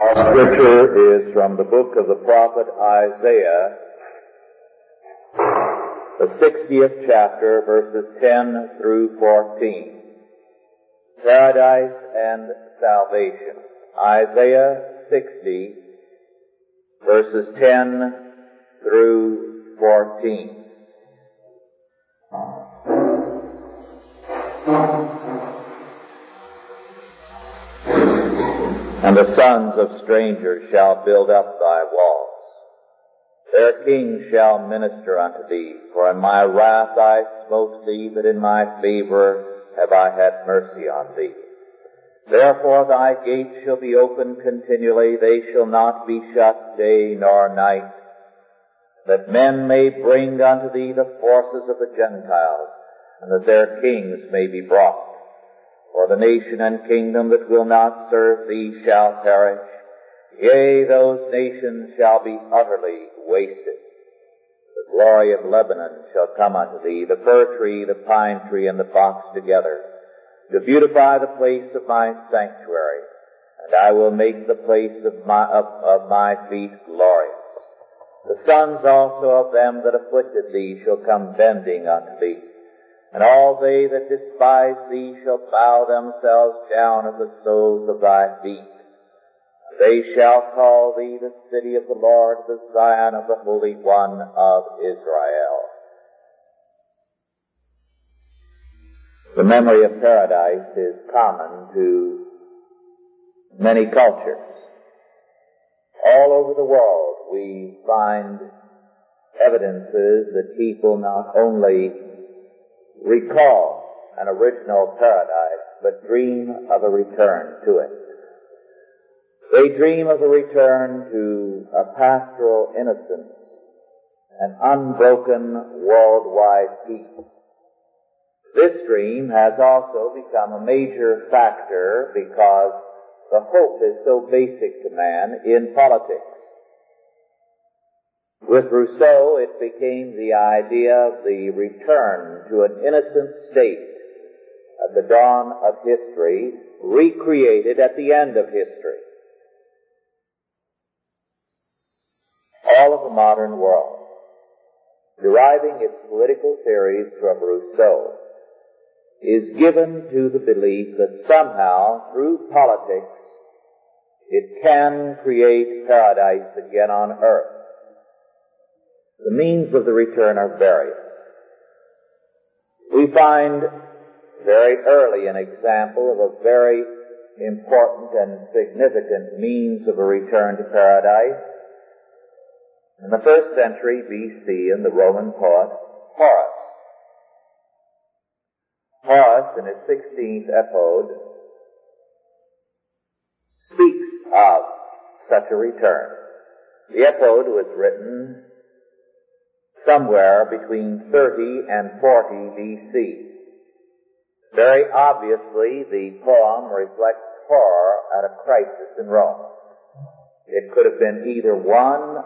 Our scripture is from the book of the prophet Isaiah, the 60th chapter, verses 10 through 14. Paradise and salvation. Isaiah 60, verses 10 through 14. And the sons of strangers shall build up thy walls. Their kings shall minister unto thee. For in my wrath I smote thee, but in my favor have I had mercy on thee. Therefore thy gates shall be open continually, they shall not be shut day nor night, that men may bring unto thee the forces of the Gentiles, and that their kings may be brought. For the nation and kingdom that will not serve thee shall perish. Yea, those nations shall be utterly wasted. The glory of Lebanon shall come unto thee, the fir tree, the pine tree, and the box together, to beautify the place of my sanctuary, and I will make the place of my, of, of my feet glorious. The sons also of them that afflicted thee shall come bending unto thee, and all they that despise thee shall bow themselves down at the soles of thy feet. They shall call thee the city of the Lord, the Zion of the Holy One of Israel. The memory of paradise is common to many cultures. All over the world we find evidences that people not only recall an original paradise, but dream of a return to it. They dream of a return to a pastoral innocence, an unbroken worldwide peace. This dream has also become a major factor because the hope is so basic to man in politics. With Rousseau, it became the idea of the return to an innocent state at the dawn of history, recreated at the end of history. All of the modern world, deriving its political theories from Rousseau, is given to the belief that somehow, through politics, it can create paradise again on earth. The means of the return are various. We find very early an example of a very important and significant means of a return to paradise. In the first century BC in the Roman poet Horace. Horace in his 16th epode speaks of such a return. The epode was written somewhere between 30 and 40 BC. Very obviously, the poem reflects horror at a crisis in Rome. It could have been either one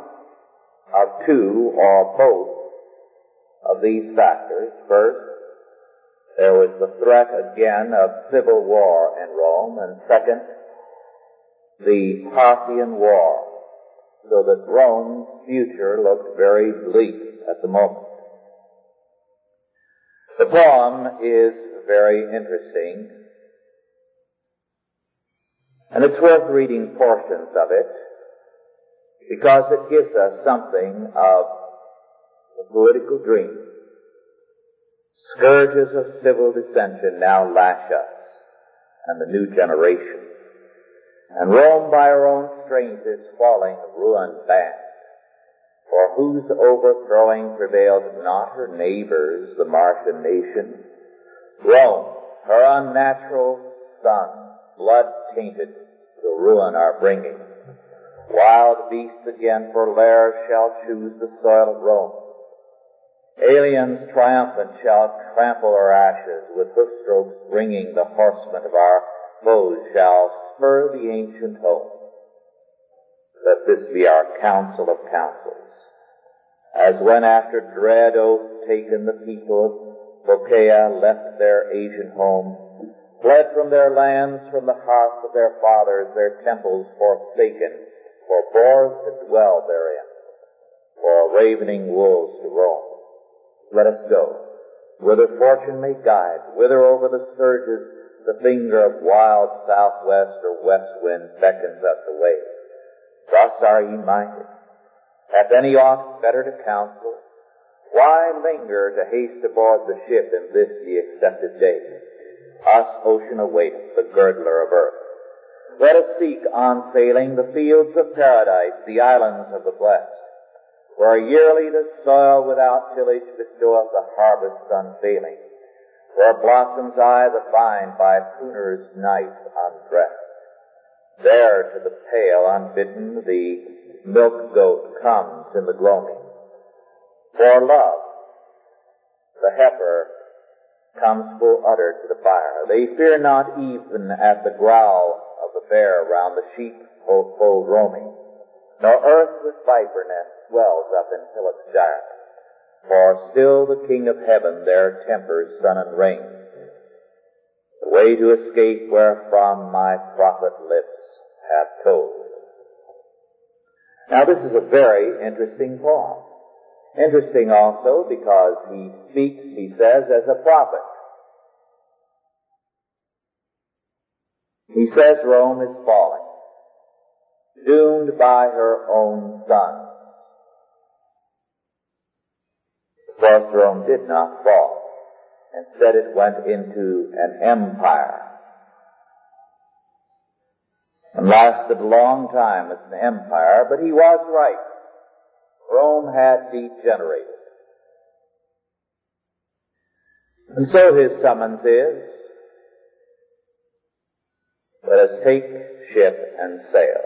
of two or both of these factors. First, there was the threat again of civil war in Rome, and second, the Parthian War, so that Rome's future looked very bleak at the moment. The poem is very interesting, and it's worth reading portions of it because it gives us something of the political dream. Scourges of civil dissension now lash us and the new generation. And Rome by her own strength is falling ruined fast for whose overthrowing prevailed not her neighbors, the Marsian nation. Rome, her unnatural son, blood tainted, to ruin our bringing. Wild beasts again for lairs shall choose the soil of Rome. Aliens triumphant shall trample our ashes, with hoof strokes ringing the horsemen of our foes shall spur the ancient home. Let this be our council of councils as when after dread oath taken the people of Phocaea left their Asian home, fled from their lands, from the hearth of their fathers, their temples forsaken, for boars to dwell therein, for ravening wolves to roam. Let us go, whither fortune may guide, whither over the surges the finger of wild southwest or west wind beckons us away. Thus are ye minded. Any aught better to counsel? Why linger to haste aboard the ship in this the accepted day? Us ocean awaits, the girdler of earth. Let us seek on sailing the fields of paradise, the islands of the blessed, where yearly the soil without tillage bestoweth the harvest unfailing, where blossoms I the vine by pruner's knife undressed. There to the pale unbidden the milk goat comes in the gloaming. For love, the heifer comes full udder to the fire. They fear not even at the growl of the bear round the sheep fold roaming, nor earth with viper nests swells up in hillocks dark. For still the King of Heaven there tempers sun and rain. The way to escape wherefrom my prophet lips have told. Now this is a very interesting poem. Interesting also because he speaks, he says, as a prophet. He says Rome is falling, doomed by her own son. Of Rome did not fall. Instead, it went into an empire and lasted a long time as an empire, but he was right. Rome had degenerated. And so his summons is, let us take ship and sail.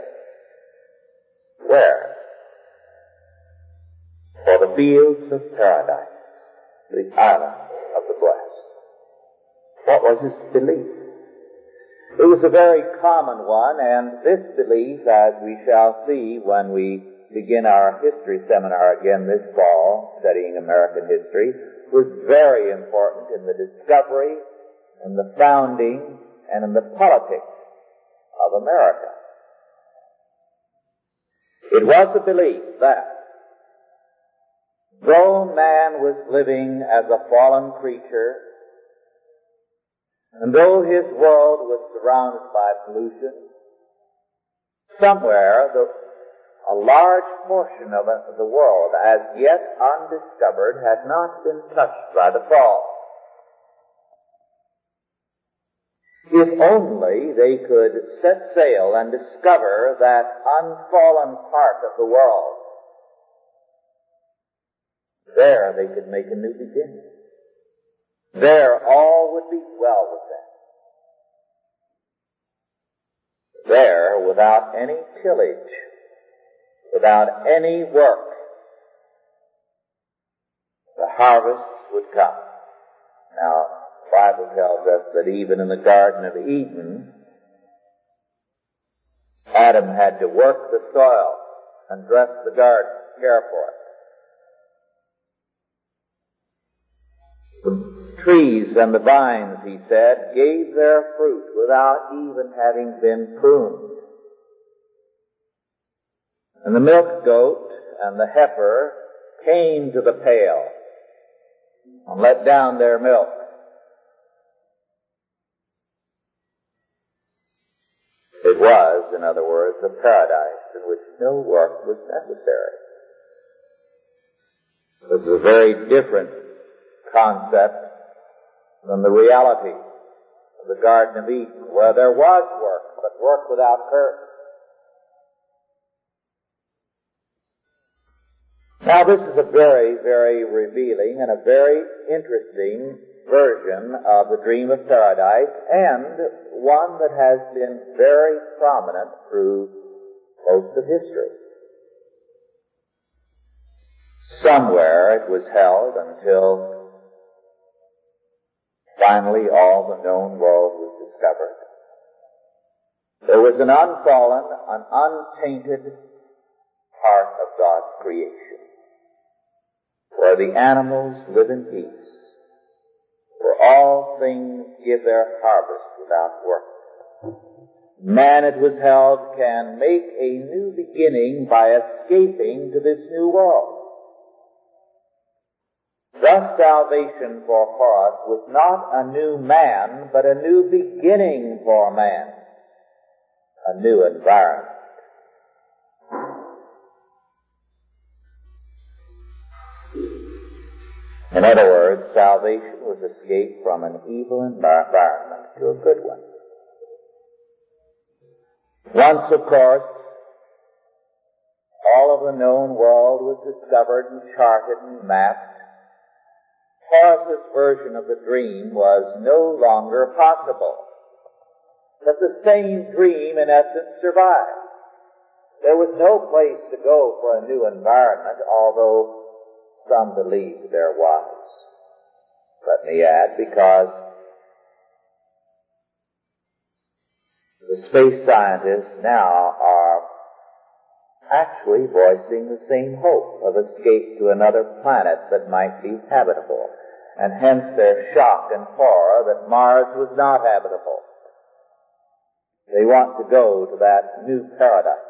Where? For the fields of paradise, the island of the blessed. What was his belief? It was a very common one, and this belief, as we shall see when we begin our history seminar again this fall, studying American history, was very important in the discovery, in the founding, and in the politics of America. It was a belief that though man was living as a fallen creature, and though his world was surrounded by pollution, somewhere the, a large portion of the world, as yet undiscovered, had not been touched by the fall. If only they could set sail and discover that unfallen part of the world, there they could make a new beginning. There all would be well with them. There, without any tillage, without any work, the harvest would come. Now, the Bible tells us that even in the Garden of Eden, Adam had to work the soil and dress the garden, care for it. Trees and the vines, he said, gave their fruit without even having been pruned. And the milk goat and the heifer came to the pail and let down their milk. It was, in other words, a paradise in which no work was necessary. This is a very different concept than the reality of the Garden of Eden, where there was work, but work without curse. Now this is a very, very revealing and a very interesting version of the dream of paradise and one that has been very prominent through most of history. Somewhere it was held until finally all the known world was discovered. There was an unfallen, an untainted part of God's creation where the animals live in peace, where all things give their harvest without work. Man, it was held, can make a new beginning by escaping to this new world. Thus salvation for us was not a new man, but a new beginning for man. A new environment. In other words, salvation was escape from an evil environment to a good one. Once, of course, all of the known world was discovered and charted and mapped. Horace's version of the dream was no longer possible. But the same dream, in essence, survived. There was no place to go for a new environment, although some believed there was. Let me add, because the space scientists now are actually voicing the same hope of escape to another planet that might be habitable, and hence their shock and horror that Mars was not habitable. They want to go to that new paradise.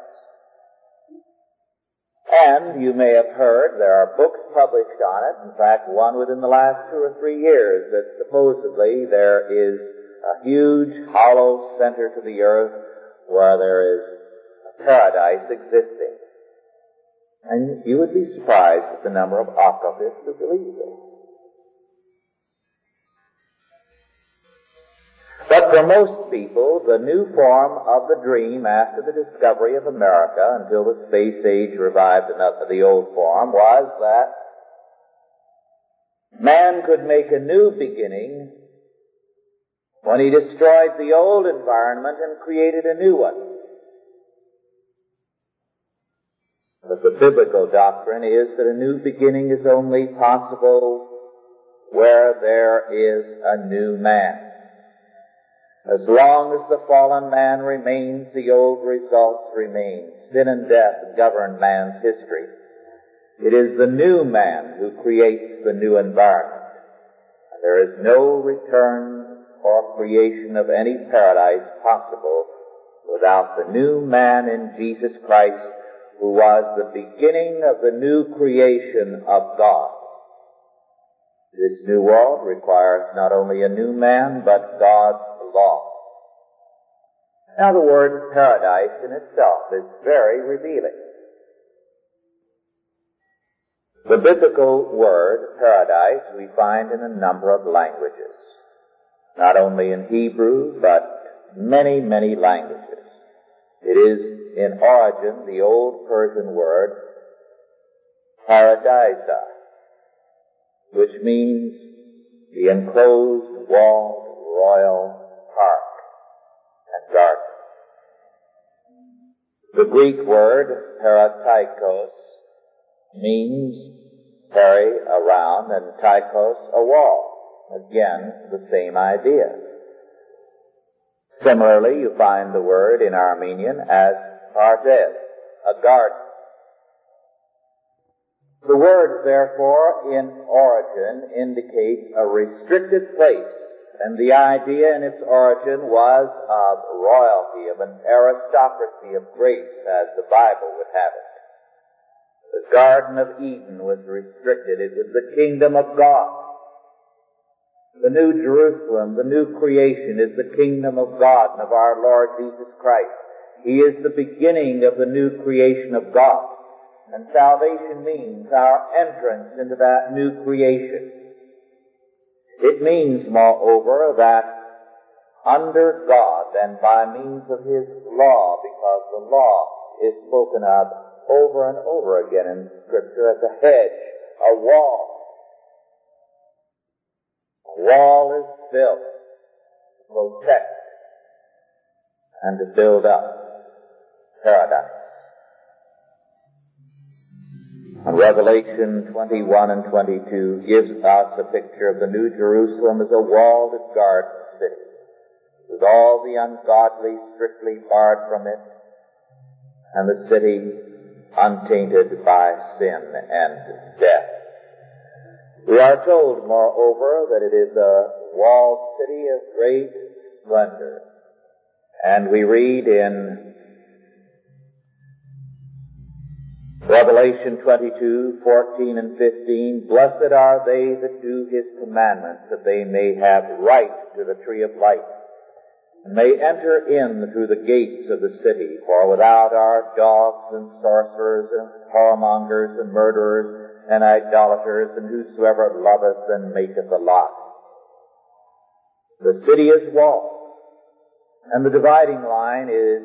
And you may have heard there are books published on it. In fact, one within the last two or three years that supposedly there is a huge hollow center to the earth where there is paradise existing. And you would be surprised at the number of occultists who believe this. But for most people, the new form of the dream after the discovery of America until the space age revived enough of the old form was that man could make a new beginning when he destroyed the old environment and created a new one. But the biblical doctrine is that a new beginning is only possible where there is a new man. As long as the fallen man remains, the old results remain. Sin and death govern man's history. It is the new man who creates the new environment. There is no return or creation of any paradise possible without the new man in Jesus Christ who was the beginning of the new creation of God. This new world requires not only a new man, but God's law. Now the word paradise in itself is very revealing. The biblical word paradise we find in a number of languages. Not only in Hebrew, but many, many languages. It is in origin the old Persian word paradisa, which means the enclosed, walled, royal park and garden. The Greek word paratykos means peri around and teichos a wall. Again, the same idea. Similarly, you find the word in Armenian as pardes, a garden. The word, therefore, in origin indicates a restricted place and the idea in its origin was of royalty, of an aristocracy of grace, as the Bible would have it. The Garden of Eden was restricted. It was the kingdom of God. The New Jerusalem, the new creation, is the kingdom of God and of our Lord Jesus Christ. He is the beginning of the new creation of God. And salvation means our entrance into that new creation. It means, moreover, that under God and by means of His law, because the law is spoken of over and over again in Scripture as a hedge, a wall. Wall is built to protect and to build up paradise. And Revelation 21 and 22 gives us a picture of the New Jerusalem as a walled garden city, with all the ungodly strictly barred from it, and the city untainted by sin and death. We are told, moreover, that it is a walled city of great splendor. And we read in Revelation 22, 14 and 15, Blessed are they that do his commandments, that they may have right to the tree of life, and may enter in through the gates of the city, for without are dogs and sorcerers and whoremongers and murderers and idolaters and whosoever loveth and maketh a lie. The city is walled, and the dividing line is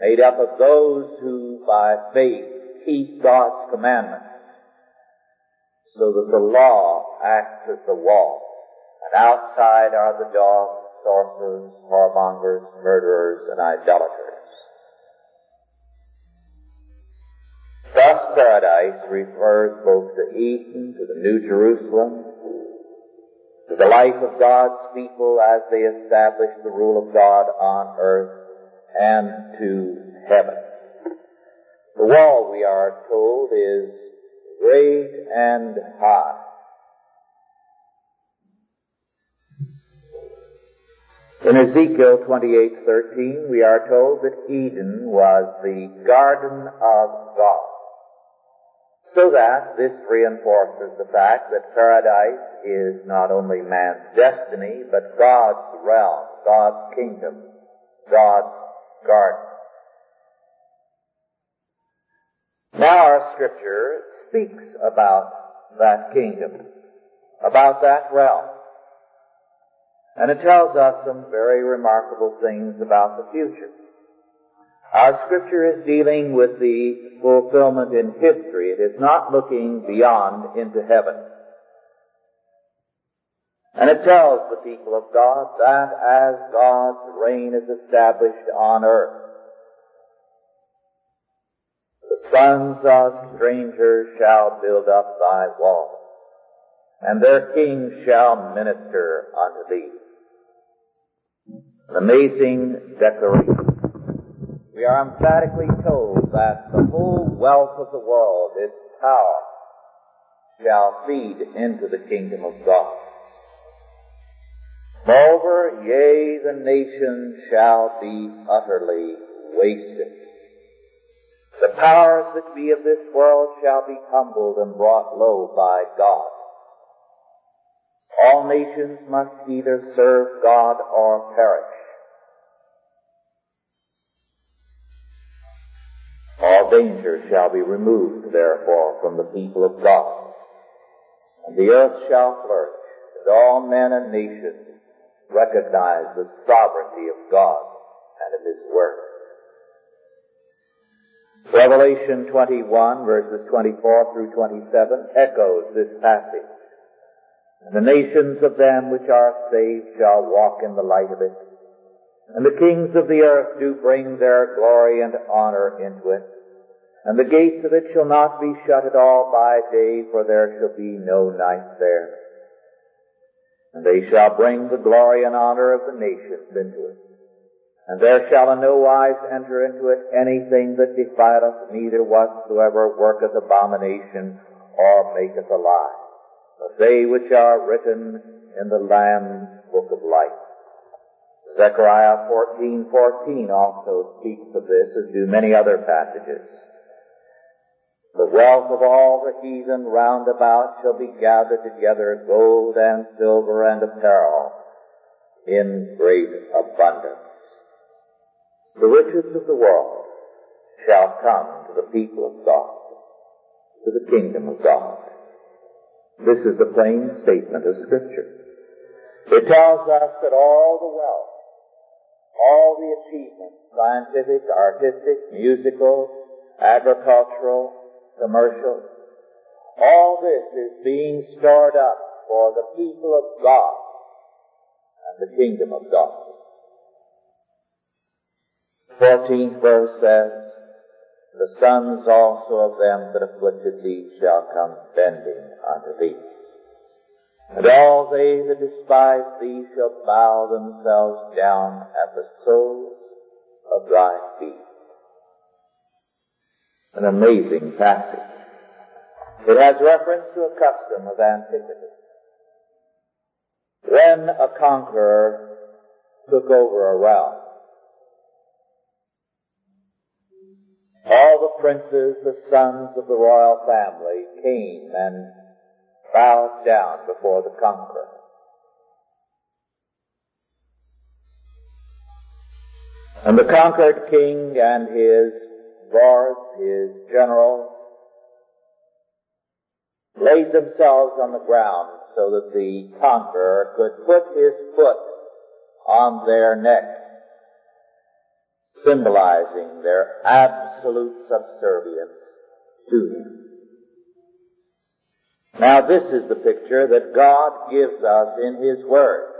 made up of those who by faith keep God's commandments, so that the law acts as the wall, and outside are the dogs, sorcerers, whoremongers, murderers, and idolaters. Thus paradise refers both to Eden, to the New Jerusalem, to the life of God's people as they establish the rule of God on earth, and to heaven. The wall, we are told, is great and high. In Ezekiel 28:13, we are told that Eden was the garden of God. So that this reinforces the fact that paradise is not only man's destiny, but God's realm, God's kingdom, God's garden. Now our scripture speaks about that kingdom, about that realm. And it tells us some very remarkable things about the future. Our scripture is dealing with the fulfillment in history. It is not looking beyond into heaven. And it tells the people of God that as God's reign is established on earth, the sons of strangers shall build up thy walls, and their kings shall minister unto thee. An amazing declaration. We are emphatically told that the whole wealth of the world, its power, shall feed into the kingdom of God. Moreover, yea, the nations shall be utterly wasted. The powers that be of this world shall be humbled and brought low by God. All nations must either serve God or perish. Danger shall be removed, therefore, from the people of God. And the earth shall flourish, and all men and nations recognize the sovereignty of God and of His Word. Revelation 21 verses 24 through 27 echoes this passage. And the nations of them which are saved shall walk in the light of it. And the kings of the earth do bring their glory and honor into it. And the gates of it shall not be shut at all by day, for there shall be no night there. And they shall bring the glory and honor of the nations into it. And there shall in no wise enter into it anything that defileth, neither whatsoever worketh abomination or maketh a lie. But they which are written in the Lamb's book of life. Zechariah 14:14 also speaks of this, as do many other passages. The wealth of all the heathen round about shall be gathered together, gold and silver and apparel, in great abundance. The riches of the world shall come to the people of God, to the kingdom of God. This is the plain statement of Scripture. It tells us that all the wealth, all the achievements, scientific, artistic, musical, agricultural, commercial, all this is being stored up for the people of God and the kingdom of God. 14th verse says, The sons also of them that afflicted thee shall come bending unto thee. And all they that despise thee shall bow themselves down at the soles of thy feet. An amazing passage. It has reference to a custom of antiquity. when a conqueror took over a realm, all the princes, the sons of the royal family came and bowed down before the conqueror. And the conquered king and his lords, his generals, laid themselves on the ground so that the conqueror could put his foot on their neck, symbolizing their absolute subservience to him. Now this is the picture that God gives us in His Word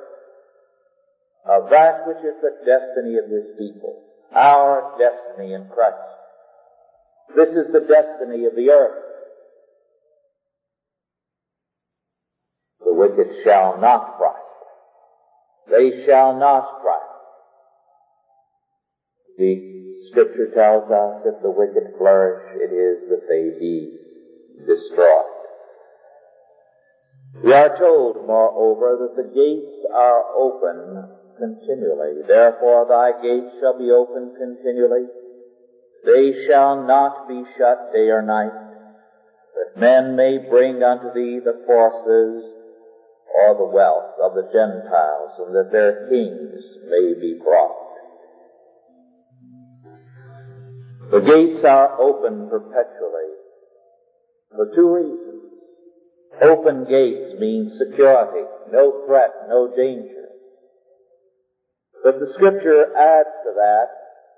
of that which is the destiny of His people, our destiny in Christ. This is the destiny of the earth. The wicked shall not prosper. They shall not prosper. The scripture tells us if the wicked flourish, it is that they be destroyed. We are told, moreover, that the gates are open continually. Therefore thy gates shall be open continually. They shall not be shut day or night, that men may bring unto thee the forces or the wealth of the Gentiles, and that their kings may be brought. The gates are open perpetually for two reasons. Open gates means security, no threat, no danger. But the scripture adds to that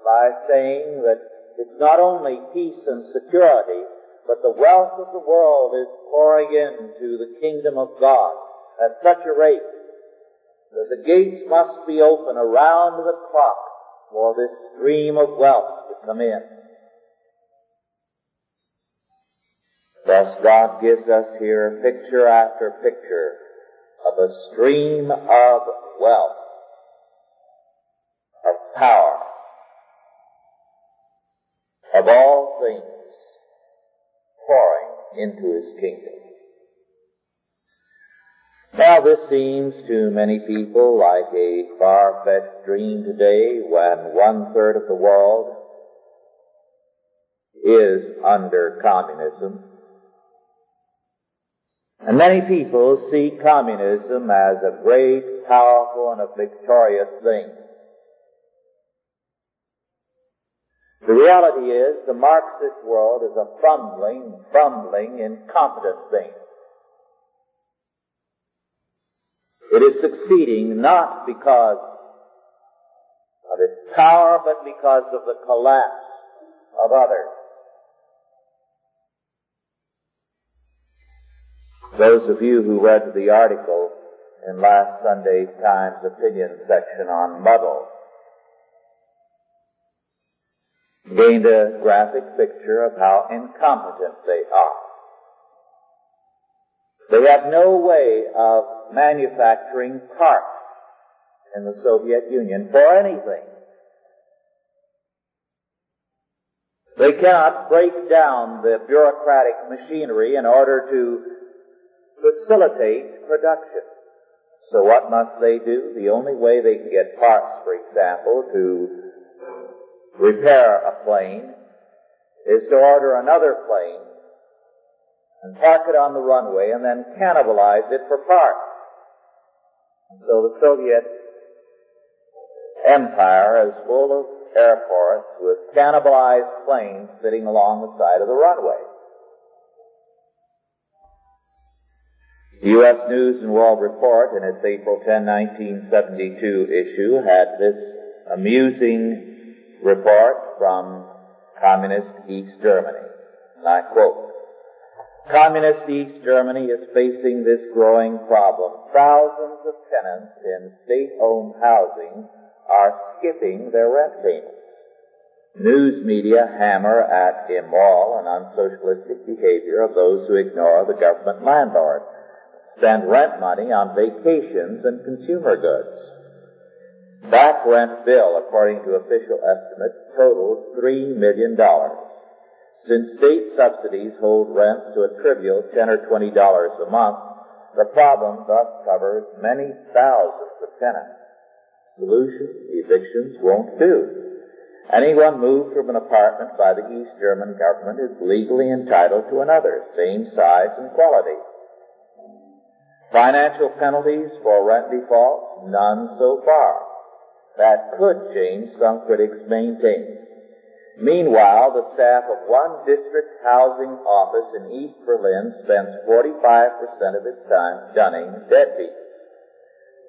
by saying that it's not only peace and security, but the wealth of the world is pouring into the kingdom of God at such a rate that the gates must be open around the clock for this stream of wealth to come in. Thus God gives us here picture after picture of a stream of wealth, of power, of all things pouring into His kingdom. Now this seems to many people like a far-fetched dream today when one third of the world is under communism and many people see communism as a great, powerful, and a victorious thing. The reality is the Marxist world is a fumbling, fumbling, incompetent thing. It is succeeding not because of its power, but because of the collapse of others. Those of you who read the article in last Sunday's Times opinion section on muddle gained a graphic picture of how incompetent they are. They have no way of manufacturing parts in the Soviet Union for anything. They cannot break down the bureaucratic machinery in order to facilitate production. So what must they do? The only way they can get parts, for example, to repair a plane is to order another plane and park it on the runway and then cannibalize it for parts. And so the Soviet empire is full of airports with cannibalized planes sitting along the side of the runway. The U.S. News and World Report in its April 10, 1972 issue had this amusing report from Communist East Germany. And I quote, Communist East Germany is facing this growing problem. Thousands of tenants in state-owned housing are skipping their rent payments. News media hammer at immoral and unsocialistic behavior of those who ignore the government landlord spend rent money on vacations and consumer goods. Back rent bill, according to official estimates, totals $3 million. Since state subsidies hold rents to a trivial 10 or $20 a month, The problem thus covers many thousands of tenants. Solution, evictions won't do. Anyone moved from an apartment by the East German government is legally entitled to another, same size and quality. Financial penalties for rent default? None so far. That could change, some critics maintain. Meanwhile, the staff of one district housing office in East Berlin spends 45% of its time dunning deadbeats.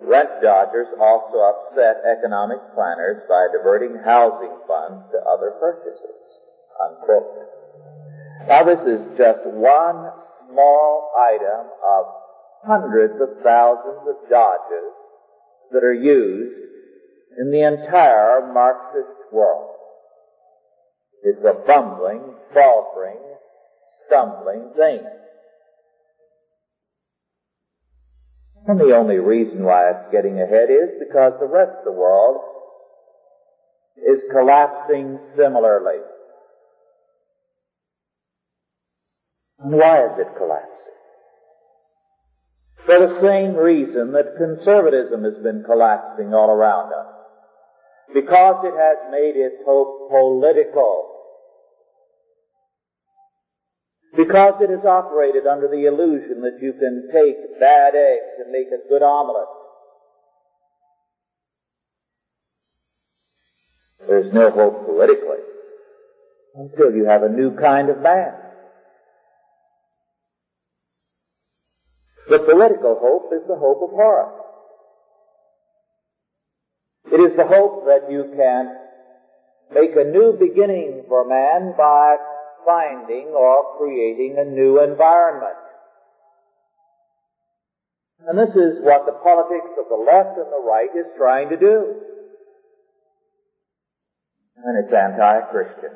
Rent dodgers also upset economic planners by diverting housing funds to other purchases. Unquote. Now this is just one small item of hundreds of thousands of dodges that are used in the entire Marxist world. It's a bumbling, faltering, stumbling thing. And the only reason why it's getting ahead is because the rest of the world is collapsing similarly. And why is it collapsing? For the same reason that conservatism has been collapsing all around us. Because it has made its hope political. Because it has operated under the illusion that you can take bad eggs and make a good omelet. There's no hope politically until you have a new kind of man. The political hope is the hope of Horace. It is the hope that you can make a new beginning for man by finding or creating a new environment. And this is what the politics of the left and the right is trying to do. And it's anti-Christian.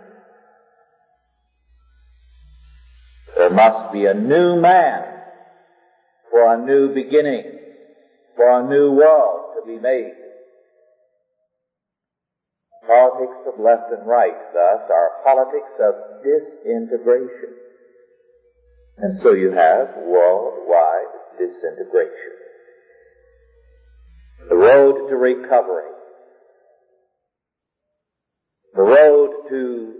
There must be a new man for a new beginning, for a new world to be made. Politics of left and right, thus, are politics of disintegration. And so you have worldwide disintegration. The road to recovery, the road to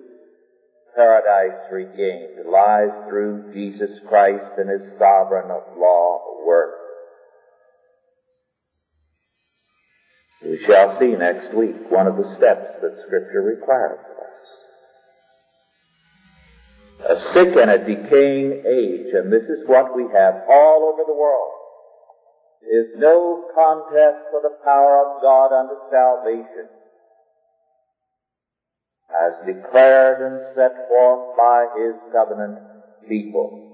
paradise regained lies through Jesus Christ and His sovereign of law work. We shall see next week one of the steps that Scripture requires of us. A sick and a decaying age, and this is what we have all over the world, is no contest for the power of God unto salvation, as declared and set forth by His covenant people.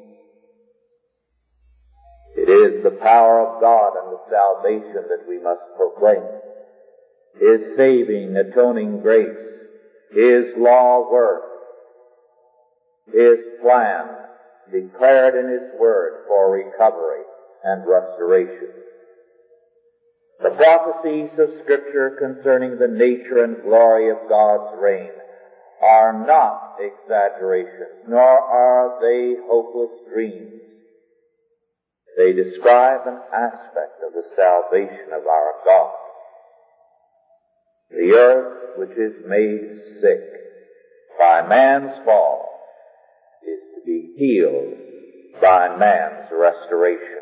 It is the power of God unto salvation that we must proclaim. His saving, atoning grace, His law work, His plan declared in His Word for recovery and restoration. The prophecies of Scripture concerning the nature and glory of God's reign are not exaggerations, nor are they hopeless dreams. They describe an aspect of the salvation of our God. The earth which is made sick by man's fall is to be healed by man's restoration.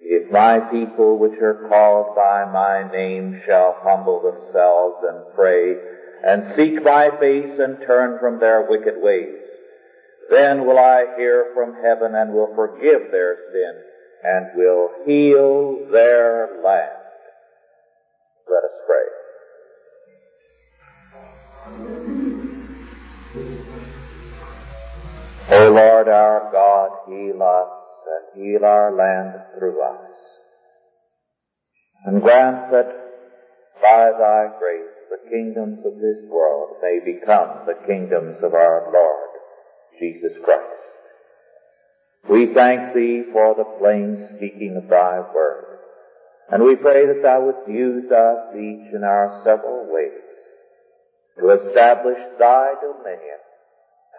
If my people which are called by my name shall humble themselves and pray and seek my face and turn from their wicked ways, then will I hear from heaven and will forgive their sin and will heal their land. Let us pray. O Lord our God, heal us and heal our land through us. And grant that by thy grace the kingdoms of this world may become the kingdoms of our Lord Jesus Christ. We thank thee for the plain speaking of thy word. And we pray that thou wouldst use us each in our several ways to establish thy dominion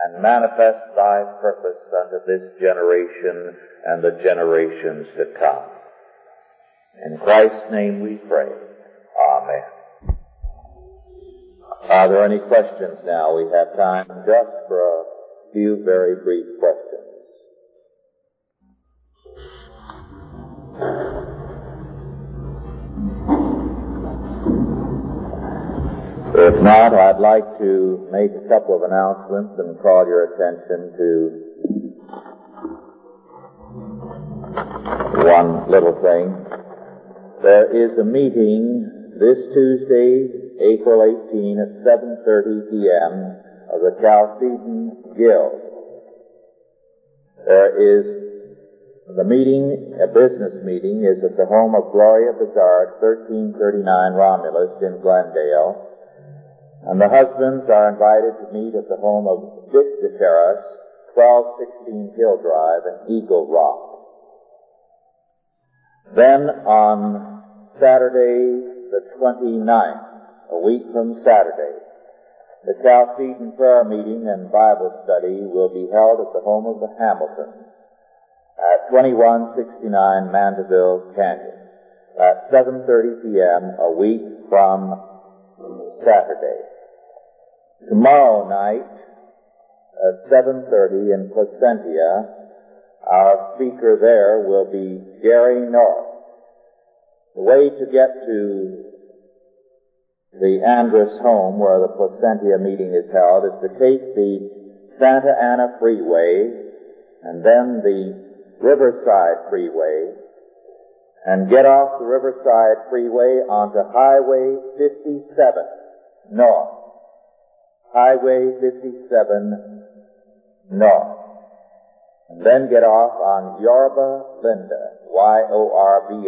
and manifest thy purpose unto this generation and the generations to come. In Christ's name we pray. Amen. Are there any questions now? We have time just for a few very brief questions. If not, I'd like to make a couple of announcements and call your attention to one little thing. There is a meeting this Tuesday, April 18 at 7.30 p.m. of the Chalcedon Guild. There is the meeting, a business meeting, is at the home of Gloria Bizarre, 1339 Romulus in Glendale. And the husbands are invited to meet at the home of Dick DeFerris, 1216 Hill Drive in Eagle Rock. Then on Saturday the 29th, a week from Saturday, the Chalcedon prayer meeting and Bible study will be held at the home of the Hamiltons at 2169 Mandeville Canyon at 7.30 p.m. a week from Saturday. Tomorrow night at 7.30 in Placentia, our speaker there will be Gary North. The way to get to the Andrus home where the Placentia meeting is held is to take the Santa Ana Freeway and then the Riverside Freeway and get off the Riverside Freeway onto Highway 57 north. Highway 57 north. And then get off on Yorba Linda, Y-O-R-B-A-L-I-N-D-A,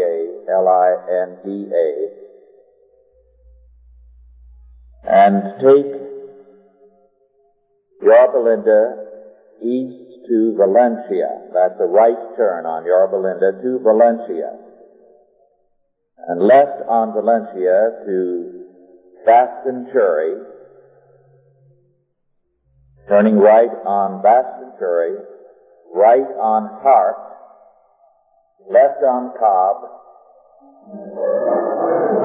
and take Yorba Linda east to Valencia. That's a right turn on Yorba Linda to Valencia. And left on Valencia to Bastanchury, turning right on Bastanchury, right on Hart, left on Cobb,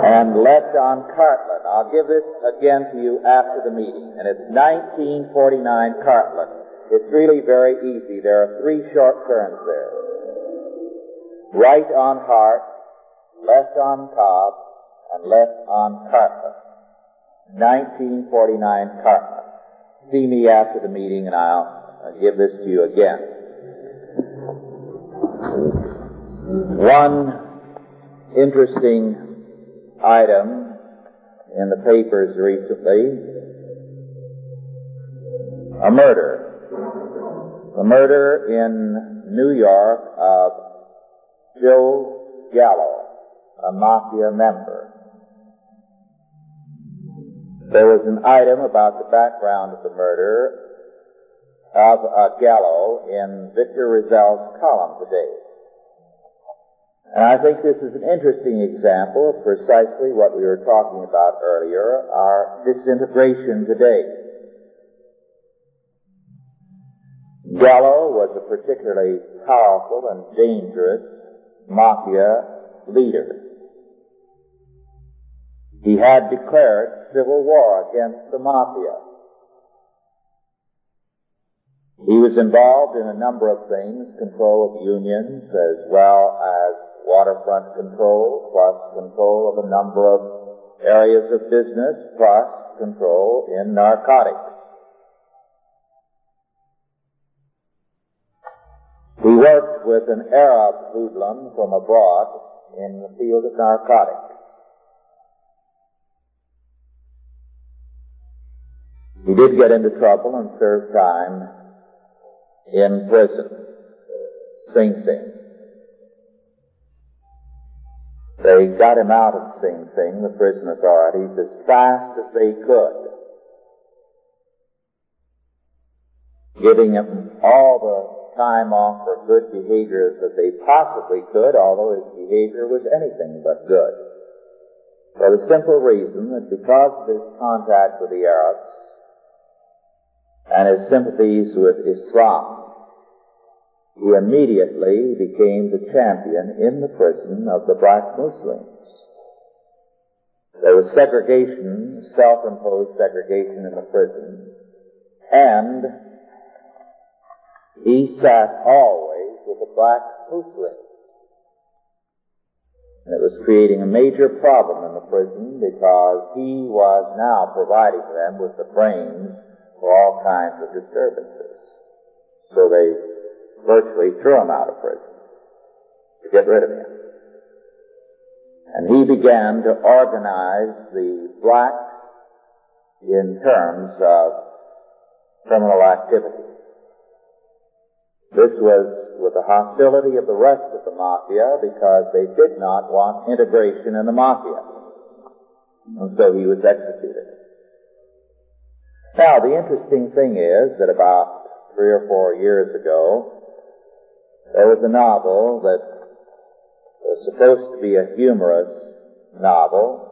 and left on Cartland. I'll give this again to you after the meeting. And it's 1949 Cartland. It's really very easy. There are three short turns there. Right on Hart, left on Cobb, and left on Cartland. 1949 Cartland. See me after the meeting and I'll give this to you again. One interesting item in the papers recently, a murder. The murder in New York of Joe Gallo, a mafia member. There was an item about the background of the murder of uh, Gallo in Victor Riesel's column today. And I think this is an interesting example of precisely what we were talking about earlier, our disintegration today. Gallo was a particularly powerful and dangerous mafia leader. He had declared civil war against the mafia. He was involved in a number of things, control of unions as well as waterfront control, plus control of a number of areas of business, plus control in narcotics. He worked with an Arab hoodlum from abroad in the field of narcotics. He did get into trouble and served time in prison, Sing Sing. They got him out of Sing Sing, the prison authorities, as fast as they could, giving him all the time off for good behavior that they possibly could, although his behavior was anything but good. For the simple reason that because of his contact with the Arabs, and his sympathies with Islam, he immediately became the champion in the prison of the black Muslims. There was segregation, self-imposed segregation in the prison, and he sat always with the black Muslims. And it was creating a major problem in the prison because he was now providing them with the brains for all kinds of disturbances. So they virtually threw him out of prison to get rid of him. And he began to organize the blacks in terms of criminal activities. This was with the hostility of the rest of the mafia because they did not want integration in the mafia. And so he was executed. Now, the interesting thing is that about three or four years ago, there was a novel that was supposed to be a humorous novel.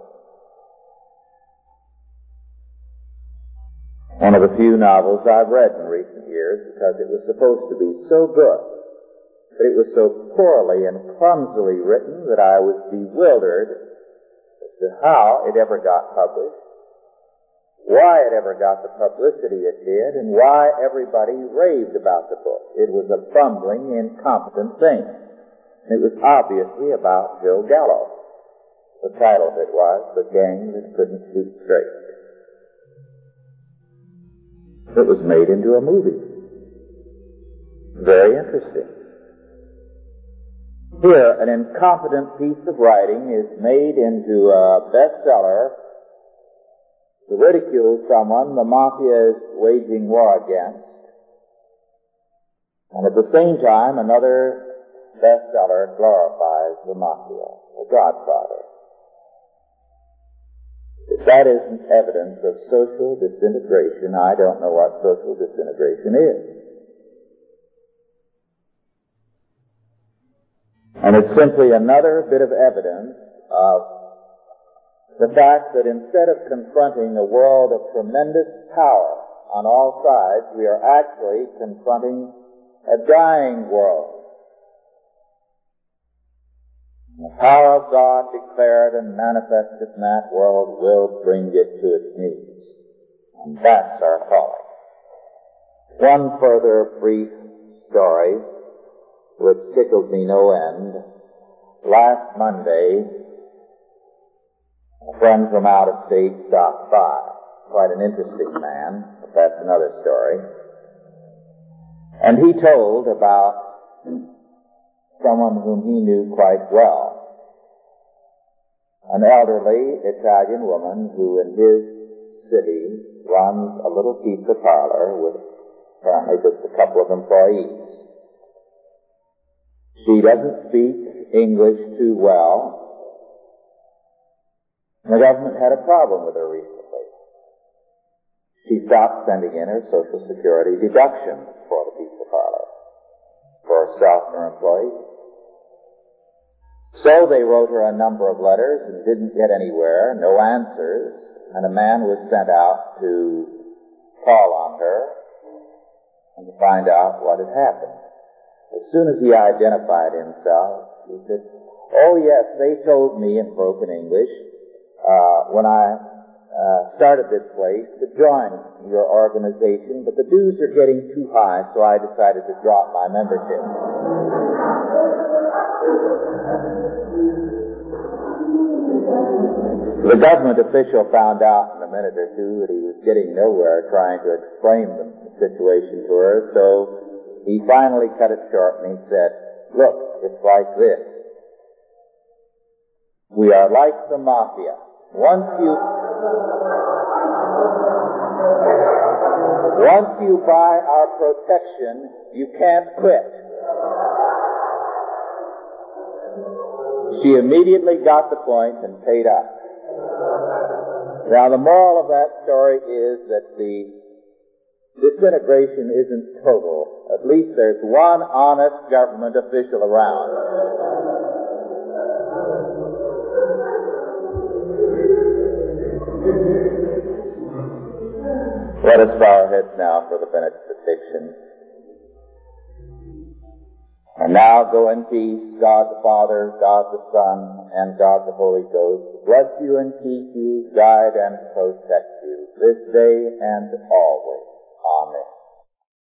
One of the few novels I've read in recent years because it was supposed to be so good but it was so poorly and clumsily written that I was bewildered as to how it ever got published, why it ever got the publicity it did, and why everybody raved about the book. It was a bumbling, incompetent thing. It was obviously about Joe Gallo. The title of it was The Gang That Couldn't Shoot Straight. It was made into a movie. Very interesting. Here, an incompetent piece of writing is made into a bestseller to ridicule someone the mafia is waging war against. And at the same time, another bestseller glorifies the mafia, the godfather. If that isn't evidence of social disintegration, I don't know what social disintegration is. And it's simply another bit of evidence of the fact that instead of confronting a world of tremendous power on all sides, we are actually confronting a dying world. The power of God declared and manifested in that world will bring it to its knees. And that's our calling. One further brief story which tickled me no end. Last Monday, friend from out of state stopped by. Quite an interesting man, but that's another story. And he told about someone whom he knew quite well. An elderly Italian woman who in his city runs a little pizza parlor with apparently just a couple of employees. She doesn't speak English too well. The government had a problem with her recently. She stopped sending in her Social Security deductions for the pizza parlor, for herself and her employees. So they wrote her a number of letters and didn't get anywhere, no answers, and a man was sent out to call on her and to find out what had happened. As soon as he identified himself, he said, Oh yes, they told me in broken English, uh, when I uh, started this place to join your organization, but the dues are getting too high, so I decided to drop my membership. The government official found out in a minute or two that he was getting nowhere trying to explain the situation to her, so he finally cut it short and he said, look, it's like this. We are like the mafia. Once you, once you buy our protection, you can't quit. She immediately got the point and paid up. Now the moral of that story is that the disintegration isn't total. At least there's one honest government official around. Let us bow our heads now for the benediction. And now go in peace, God the Father, God the Son, and God the Holy Ghost, bless you and keep you, guide and protect you, this day and always. Amen.